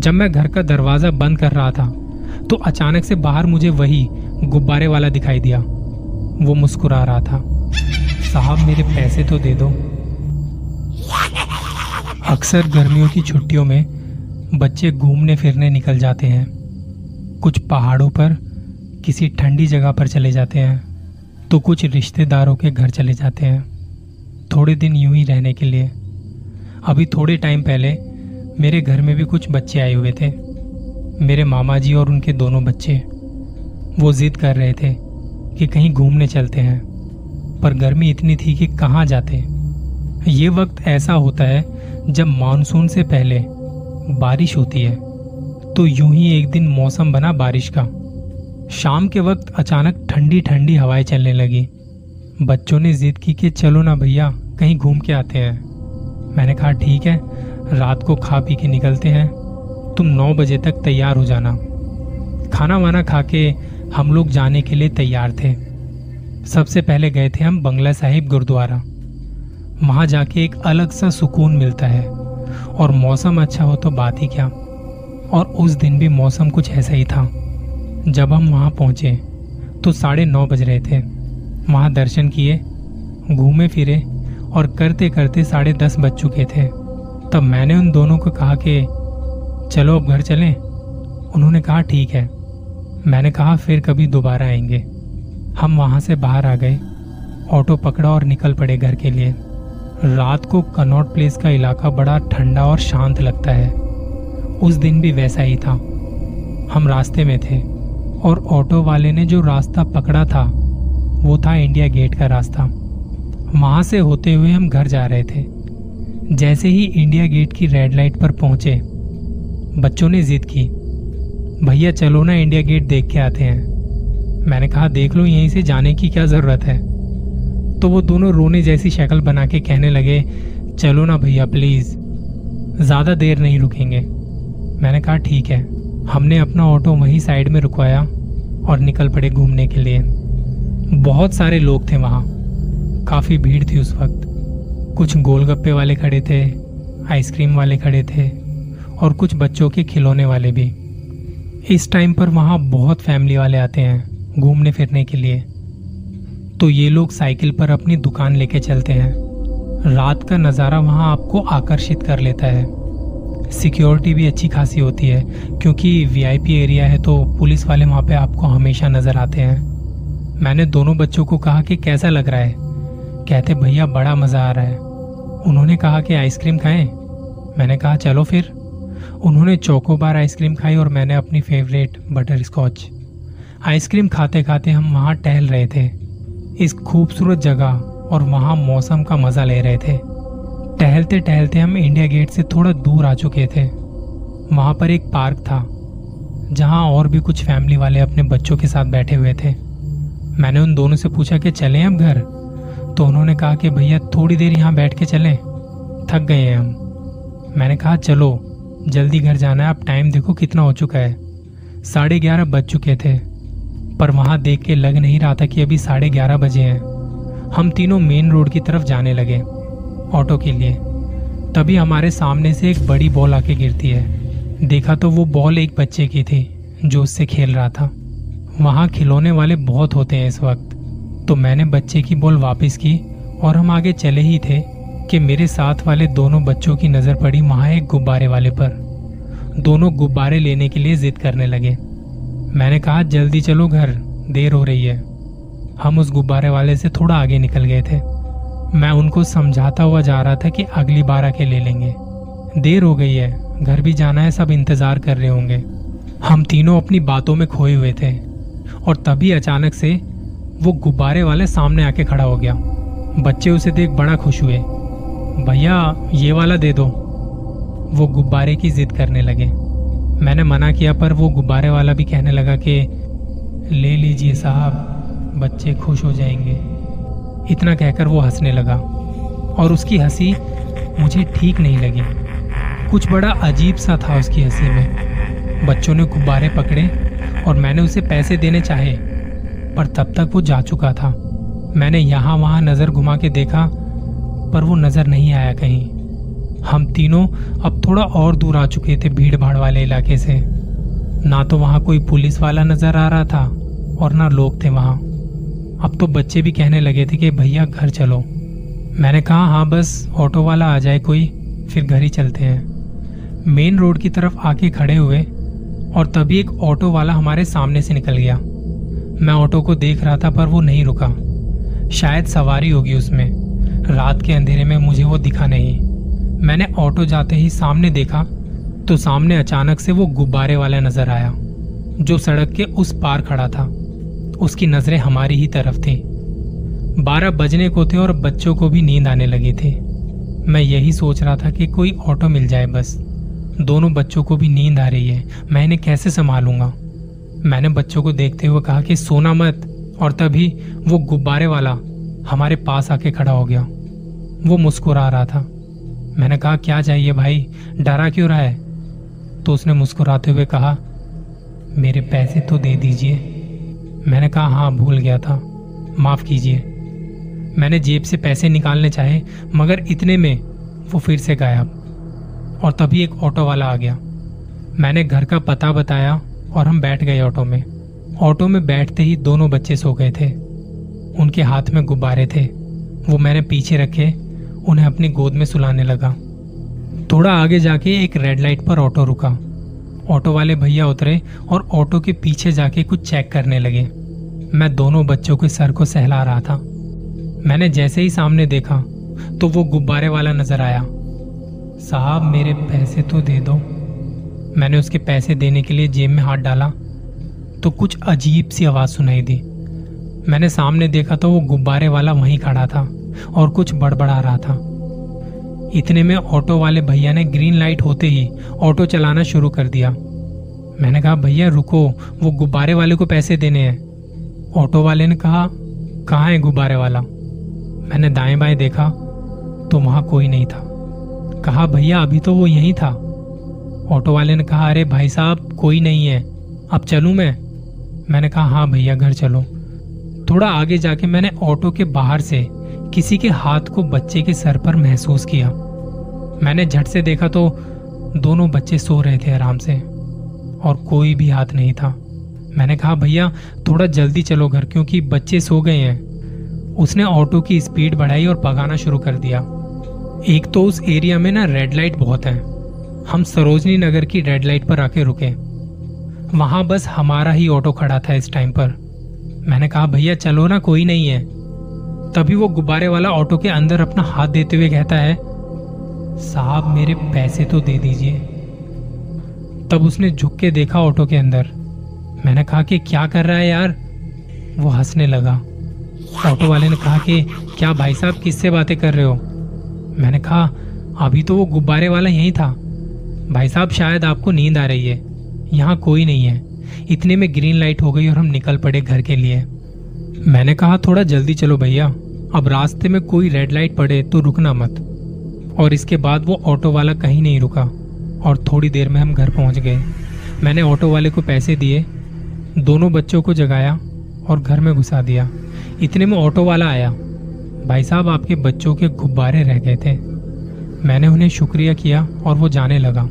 जब मैं घर का दरवाज़ा बंद कर रहा था तो अचानक से बाहर मुझे वही गुब्बारे वाला दिखाई दिया। वो मुस्कुरा रहा था। साहब, मेरे पैसे तो दे दो। अक्सर गर्मियों की छुट्टियों में बच्चे घूमने फिरने निकल जाते हैं। कुछ पहाड़ों पर, किसी ठंडी जगह पर चले जाते हैं तो कुछ रिश्तेदारों के घर चले जाते हैं। थोड़े दिन यूँ ही रहने के लिए। अभी थोड़े टाइम पहले मेरे घर में भी कुछ बच्चे आए हुए थे। मेरे मामा जी और उनके दोनों बच्चे। वो जिद कर रहे थे कि कहीं घूमने चलते हैं। पर गर्मी इतनी थी कि कहाँ जाते ये वक्त ऐसा होता है जब मानसून से पहले बारिश होती है। तो यूँ ही एक दिन मौसम बना बारिश का। शाम के वक्त अचानक ठंडी ठंडी हवाएँ चलने लगी। बच्चों ने जिद की कि, चलो ना भैया, कहीं घूम के आते हैं। मैंने कहा, ठीक है रात को खा पी के निकलते हैं। तुम नौ बजे तक तैयार हो जाना। खाना वाना खा के हम लोग जाने के लिए तैयार थे। सबसे पहले गए थे हम बंगला साहिब गुरुद्वारा। वहाँ जाके एक अलग सा सुकून मिलता है। और मौसम अच्छा हो तो बात ही क्या। और उस दिन भी मौसम कुछ ऐसा ही था। जब हम वहाँ पहुँचे तो साढ़े नौ बज रहे थे। वहाँ दर्शन किए, घूमे फिरे और करते करते साढ़े दस बज चुके थे। तब मैंने उन दोनों को कहा कि, चलो अब घर चलें। उन्होंने कहा, ठीक है। मैंने कहा, फिर कभी दोबारा आएँगे। हम वहाँ से बाहर आ गए, ऑटो पकड़ा और निकल पड़े घर के लिए। रात को कनॉट प्लेस का इलाका बड़ा ठंडा और शांत लगता है। उस दिन भी वैसा ही था। हम रास्ते में थे और ऑटो वाले ने जो रास्ता पकड़ा था, वो था इंडिया गेट का रास्ता। वहाँ से होते हुए हम घर जा रहे थे। जैसे ही इंडिया गेट की रेड लाइट पर पहुँचे, बच्चों ने जिद की, भैया, चलो ना इंडिया गेट देख के आते हैं। मैंने कहा, देख लो, यहीं से जाने की क्या ज़रूरत है? तो वो दोनों रोने जैसी शक्ल बना के कहने लगे, चलो ना भैया प्लीज़ ज़्यादा देर नहीं रुकेंगे। मैंने कहा, ठीक है। हमने अपना ऑटो वहीं साइड में रुकवाया और निकल पड़े घूमने के लिए। बहुत सारे लोग थे वहाँ। काफ़ी भीड़ थी उस वक्त। कुछ गोलगप्पे वाले खड़े थे, आइसक्रीम वाले खड़े थे और कुछ बच्चों के खिलौने वाले भी। इस टाइम पर वहाँ बहुत फैमिली वाले आते हैं घूमने फिरने के लिए। तो ये लोग साइकिल पर अपनी दुकान लेके चलते हैं। रात का नज़ारा वहाँ आपको आकर्षित कर लेता है। सिक्योरिटी भी अच्छी खासी होती है, क्योंकि वीआईपी एरिया है तो पुलिस वाले वहाँ पे आपको हमेशा नज़र आते हैं। मैंने दोनों बच्चों को कहा कि कैसा लग रहा है? कहते, भैया, बड़ा मज़ा आ रहा है। उन्होंने कहा कि, आइसक्रीम खाएँ? मैंने कहा, चलो फिर। उन्होंने चौकोबार आइसक्रीम खाई और मैंने अपनी फेवरेट बटर स्कॉच। आइसक्रीम खाते खाते हम वहाँ टहल रहे थे, इस खूबसूरत जगह, और वहाँ मौसम का मज़ा ले रहे थे। टहलते टहलते हम इंडिया गेट से थोड़ा दूर आ चुके थे। वहाँ पर एक पार्क था, जहाँ और भी कुछ फैमिली वाले अपने बच्चों के साथ बैठे हुए थे। मैंने उन दोनों से पूछा कि, चलें अब घर? तो उन्होंने कहा कि भैया, थोड़ी देर यहाँ बैठ के चलें। थक गए हैं हम। मैंने कहा, चलो, जल्दी घर जाना है। अब टाइम देखो कितना हो चुका है। साढ़े ग्यारह बज चुके थे, पर वहाँ देख के लग नहीं रहा था कि अभी साढ़े ग्यारह बजे हैं। हम तीनों मेन रोड की तरफ़ जाने लगे ऑटो के लिए। तभी हमारे सामने से एक बड़ी बॉल आके गिरती है। देखा तो वो बॉल एक बच्चे की थी, जो उससे खेल रहा था। वहाँ खिलौने वाले बहुत होते हैं इस वक्त। तो मैंने बच्चे की बॉल वापस की और हम आगे चले ही थे कि मेरे साथ वाले दोनों बच्चों की नज़र पड़ी वहाँ एक गुब्बारे वाले पर। दोनों गुब्बारे लेने के लिए जिद करने लगे। मैंने कहा, जल्दी चलो, घर देर हो रही है। हम उस गुब्बारे वाले से थोड़ा आगे निकल गए थे। मैं उनको समझाता हुआ जा रहा था कि अगली बार आके ले लेंगे। देर हो गई है, घर भी जाना है, सब इंतज़ार कर रहे होंगे। हम तीनों अपनी बातों में खोए हुए थे और तभी अचानक से वो गुब्बारे वाले सामने आके खड़ा हो गया। बच्चे उसे देख बड़ा खुश हुए। भैया, ये वाला दे दो। वो गुब्बारे की जिद करने लगे। मैंने मना किया, पर वो गुब्बारे वाला भी कहने लगा कि, ले लीजिए साहब, बच्चे खुश हो जाएँगे। इतना कहकर वो हंसने लगा। और उसकी हँसी मुझे ठीक नहीं लगी। कुछ बड़ा अजीब सा था उसकी हँसी में। बच्चों ने गुब्बारे पकड़े और मैंने उसे पैसे देने चाहे। पर तब तक वो जा चुका था। मैंने यहाँ वहाँ नज़र घुमा के देखा, पर वो नज़र नहीं आया कहीं। हम तीनों अब थोड़ा और दूर आ चुके थे भीड़ भाड़ वाले इलाके से। ना तो वहाँ कोई पुलिस वाला नज़र आ रहा था, और ना लोग थे वहाँ। अब तो बच्चे भी कहने लगे थे कि भैया घर चलो। मैंने कहा हाँ बस, ऑटो वाला आ जाए कोई, फिर घर ही चलते हैं। मेन रोड की तरफ़ आके खड़े हुए, और तभी एक ऑटो वाला हमारे सामने से निकल गया। मैं ऑटो को देख रहा था, पर वो नहीं रुका। शायद सवारी होगी उसमें। रात के अंधेरे में मुझे वो दिखा नहीं। मैंने ऑटो जाते ही सामने देखा तो सामने अचानक से वो गुब्बारे वाला नज़र आया, जो सड़क के उस पार खड़ा था। उसकी नज़रें हमारी ही तरफ़ थी। बारह बजने को थे और बच्चों को भी नींद आने लगी थी। मैं यही सोच रहा था कि कोई ऑटो मिल जाए बस। दोनों बच्चों को भी नींद आ रही है। मैं इन्हें कैसे संभालूँगा? मैंने बच्चों को देखते हुए कहा कि सोना मत, और तभी वो गुब्बारे वाला हमारे पास आके खड़ा हो गया। वो मुस्कुरा रहा था। मैंने कहा, क्या चाहिए भाई? डरा क्यों रहा है? तो उसने मुस्कुराते हुए कहा, मेरे पैसे तो दे दीजिए। मैंने कहा हाँ भूल गया था। माफ़ कीजिए। मैंने जेब से पैसे निकालने चाहे, मगर इतने में वो फिर से गायब। और तभी एक ऑटो वाला आ गया। मैंने घर का पता बताया और हम बैठ गए ऑटो में। ऑटो में बैठते ही दोनों बच्चे सो गए थे। उनके हाथ में गुब्बारे थे। वो मैंने पीछे रखे, उन्हें अपनी गोद में सुलाने लगा। थोड़ा आगे जाके एक रेड लाइट पर ऑटो रुका। ऑटो वाले भैया उतरे और ऑटो के पीछे जाके कुछ चेक करने लगे। मैं दोनों बच्चों के सर को सहला रहा था। मैंने जैसे ही सामने देखा तो वो गुब्बारे वाला नज़र आया। साहब, मेरे पैसे तो दे दो। मैंने उसके पैसे देने के लिए जेब में हाथ डाला तो कुछ अजीब सी आवाज़ सुनाई दी। मैंने सामने देखा तो वो गुब्बारे वाला वहीं खड़ा था और कुछ बड़बड़ा रहा था। इतने में ऑटो वाले भैया ने ग्रीन लाइट होते ही ऑटो चलाना शुरू कर दिया। मैंने कहा, भैया, रुको, वो गुब्बारे वाले को पैसे देने हैं। ऑटो वाले ने कहा, कहाँ है गुब्बारे वाला? मैंने दाएँ बाएँ देखा तो वहाँ कोई नहीं था। कहा, भैया, अभी तो वो यहीं था। ऑटो वाले ने कहा, अरे भाई साहब, कोई नहीं है। अब चलूँ मैं? मैंने कहा हाँ भैया, घर चलो। थोड़ा आगे जाके मैंने ऑटो के बाहर से किसी के हाथ को बच्चे के सर पर महसूस किया। मैंने झट से देखा तो दोनों बच्चे सो रहे थे आराम से और कोई भी हाथ नहीं था। मैंने कहा, भैया, थोड़ा जल्दी चलो घर क्योंकि बच्चे सो गए हैं। उसने ऑटो की स्पीड बढ़ाई और भगाना शुरू कर दिया। एक तो उस एरिया में ना रेड लाइट बहुत है। हम सरोजनी नगर की रेड लाइट पर आके रुके। वहाँ बस हमारा ही ऑटो खड़ा था इस टाइम पर। मैंने कहा, भैया, चलो ना, कोई नहीं है। तभी वो गुब्बारे वाला ऑटो के अंदर अपना हाथ देते हुए कहता है, साहब, मेरे पैसे तो दे दीजिए। तब उसने झुक के देखा ऑटो के अंदर। मैंने कहा कि, क्या कर रहा है यार? वो हंसने लगा। ऑटो वाले ने कहा कि, क्या भाई साहब, किससे बातें कर रहे हो? मैंने कहा, अभी तो वो गुब्बारे वाला यही था। भाई साहब, शायद आपको नींद आ रही है। यहाँ कोई नहीं है। इतने में ग्रीन लाइट हो गई और हम निकल पड़े घर के लिए। मैंने कहा, थोड़ा जल्दी चलो भैया। अब रास्ते में कोई रेड लाइट पड़े तो रुकना मत। और इसके बाद वो ऑटो वाला कहीं नहीं रुका। और थोड़ी देर में हम घर पहुँच गए। मैंने ऑटो वाले को पैसे दिए, दोनों बच्चों को जगाया और घर में घुसा दिया। इतने में ऑटो वाला आया। भाई साहब, आपके बच्चों के गुब्बारे रह गए थे। मैंने उन्हें शुक्रिया किया और वो जाने लगा।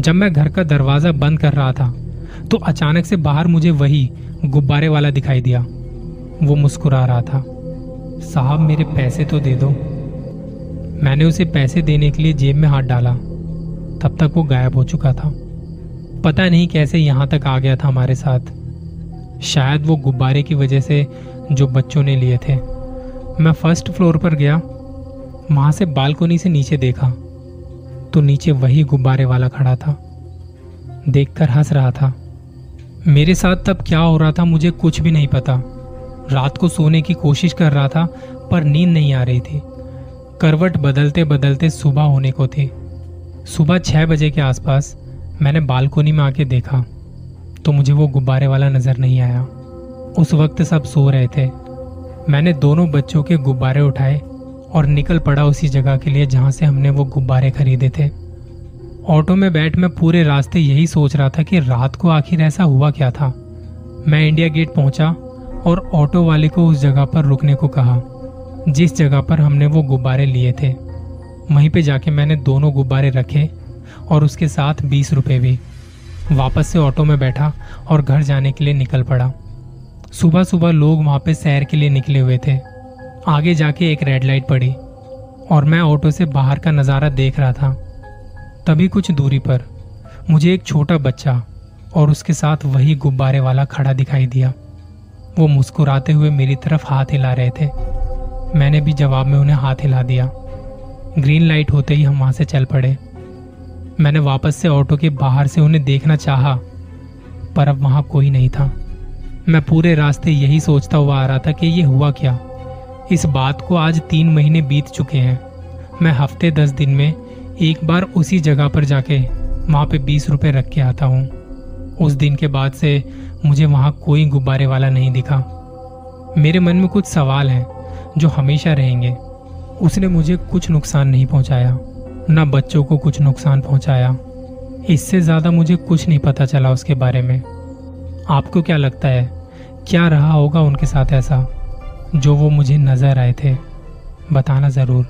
जब मैं घर का दरवाज़ा बंद कर रहा था तो अचानक से बाहर मुझे वही गुब्बारे वाला दिखाई दिया। वो मुस्कुरा रहा था। साहब, मेरे पैसे तो दे दो। मैंने उसे पैसे देने के लिए जेब में हाथ डाला। तब तक वो गायब हो चुका था। पता नहीं कैसे यहाँ तक आ गया था हमारे साथ। शायद वो गुब्बारे की वजह से जो बच्चों ने लिए थे। मैं फ़र्स्ट फ्लोर पर गया। वहाँ से बालकोनी से नीचे देखा। तो नीचे वही गुब्बारे वाला खड़ा था। देखकर हंस रहा था। मेरे साथ तब क्या हो रहा था मुझे कुछ भी नहीं पता। रात को सोने की कोशिश कर रहा था, पर नींद नहीं आ रही थी। करवट बदलते बदलते सुबह होने को थी। सुबह छह बजे के आसपास मैंने बालकोनी में आके देखा तो मुझे वो गुब्बारे वाला नज़र नहीं आया। उस वक्त सब सो रहे थे। मैंने दोनों बच्चों के गुब्बारे उठाए और निकल पड़ा उसी जगह के लिए जहाँ से हमने वो गुब्बारे खरीदे थे। ऑटो में बैठ मैं पूरे रास्ते यही सोच रहा था कि रात को आखिर ऐसा हुआ क्या था। मैं इंडिया गेट पहुँचा और ऑटो वाले को उस जगह पर रुकने को कहा, जिस जगह पर हमने वो गुब्बारे लिए थे। वहीं पे जाके मैंने दोनों गुब्बारे रखे और उसके साथ बीस रुपए भी। वापस से ऑटो में बैठा और घर जाने के लिए निकल पड़ा। सुबह सुबह लोग वहाँ पे सैर के लिए निकले हुए थे। आगे जाके एक रेड लाइट पड़ी और मैं ऑटो से बाहर का नज़ारा देख रहा था। तभी कुछ दूरी पर मुझे एक छोटा बच्चा और उसके साथ वही गुब्बारे वाला खड़ा दिखाई दिया। वो मुस्कुराते हुए मेरी तरफ़ हाथ हिला रहे थे। मैंने भी जवाब में उन्हें हाथ हिला दिया। ग्रीन लाइट होते ही हम वहाँ से चल पड़े। मैंने वापस से ऑटो के बाहर से उन्हें देखना चाहा, पर अब वहाँ कोई नहीं था। मैं पूरे रास्ते यही सोचता हुआ आ रहा था कि ये हुआ क्या? इस बात को आज तीन महीने बीत चुके हैं। मैं हफ़्ते दस दिन में एक बार उसी जगह पर जाके वहाँ पे बीस रुपए रख के आता हूँ। उस दिन के बाद से मुझे वहाँ कोई गुब्बारे वाला नहीं दिखा। मेरे मन में कुछ सवाल हैं जो हमेशा रहेंगे। उसने मुझे कुछ नुकसान नहीं पहुँचाया, ना बच्चों को कुछ नुकसान पहुँचाया। इससे ज़्यादा मुझे कुछ नहीं पता चला उसके बारे में। आपको क्या लगता है, क्या रहा होगा उनके साथ ऐसा? जो वो मुझे नज़र आए थे बताना ज़रूर।